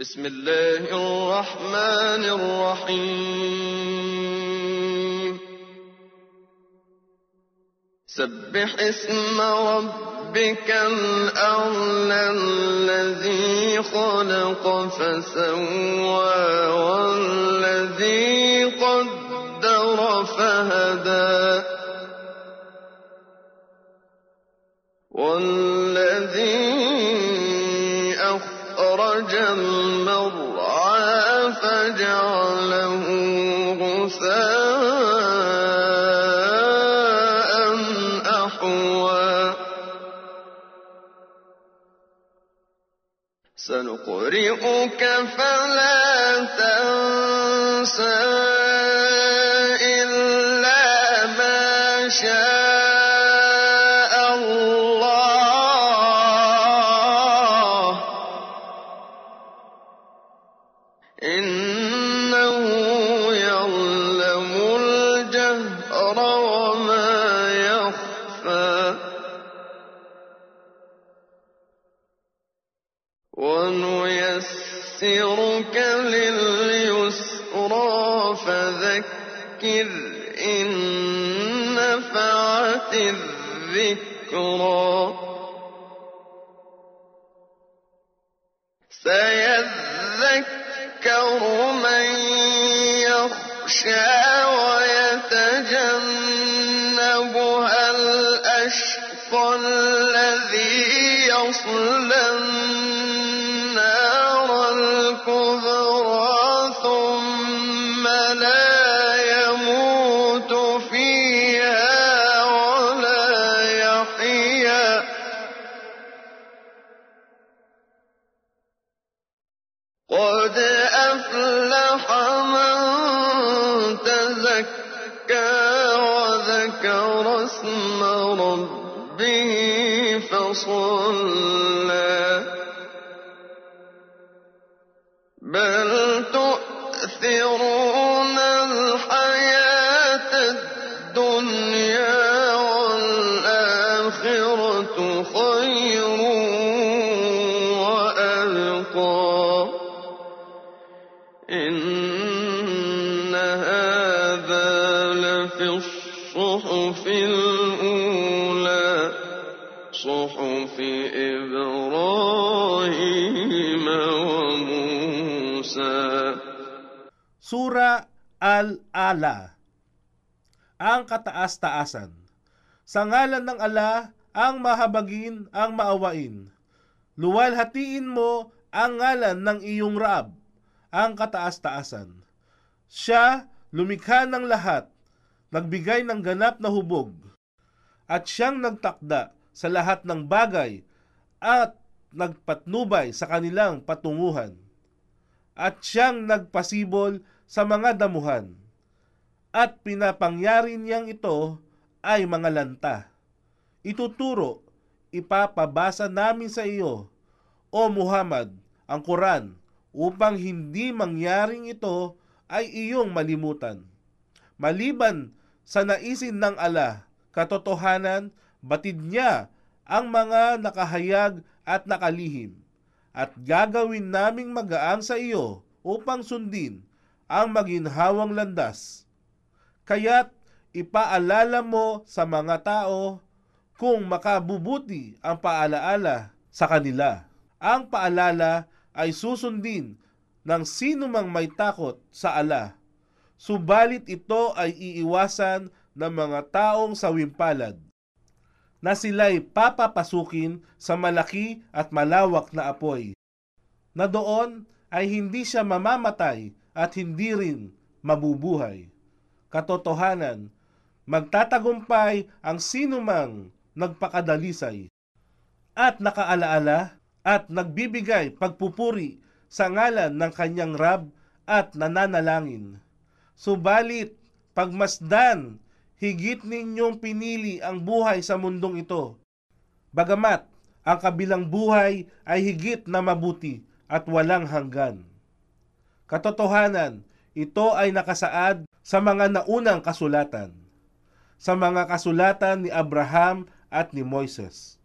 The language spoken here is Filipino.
بسم الله الرحمن الرحيم. سبح اسم ربك الأعلى الذي خلق فسوى والذي قدر فهدى أخرج المرعى فجعله غثاء أحوى. سنقرئك فلا الجهر وما يخفى. ونيسرك لليسرى فذكر إن نفعت الذكرى. سيذكر من يخشى يصلى النار الكبرى ثم لا يموت فيها ولا يحيا. قد أفلح من تزكى وذكر اسم ربه فصلى. بل تؤثرون الحياة الدنيا والآخرة خير وأبقى. إن هذا لفي الصحف الأولى. صحف إبراهيم وموسى Sura Al-Ala Ang kataas-taasan Sa ngalan ng ala, ang mahabagin, ang maawain. Luwalhatiin mo ang ngalan ng iyong Raab, ang kataas-taasan. Siya lumikha ng lahat, nagbigay ng ganap na hubog, at siyang nagtakda sa lahat ng bagay at nagpatnubay sa kanilang patunguhan at siyang nagpasibol sa mga damuhan. At pinapangyari niyang ito ay mga lanta. Ituturo, ipapabasa namin sa iyo, O Muhammad, ang Quran, upang hindi mangyaring ito ay iyong malimutan. Maliban sa naisin ng ala, katotohanan, batid niya ang mga nakahayag at nakalihim at gagawin naming magaang sa iyo upang sundin ang maginhawang landas. Kaya't ipaalala mo sa mga tao kung makabubuti ang paalaala sa kanila. Ang paalala ay susundin ng sino mang may takot sa ala. Subalit ito ay iiwasan ng mga taong sawimpalad na sila'y papapasukin sa malaki at malawak na apoy, na doon ay hindi siya mamamatay at hindi rin mabubuhay. Katotohanan, magtatagumpay ang sinumang nagpakadalisay at nakaalaala at nagbibigay pagpupuri sa ngalan ng kanyang Rab at nananalangin. Subalit, pagmasdan, higit ninyong pinili ang buhay sa mundong ito. Bagamat, ang kabilang buhay ay higit na mabuti at walang hanggan. Katotohanan, ito ay nakasaad sa mga naunang kasulatan, sa mga kasulatan ni Abraham at ni Moises.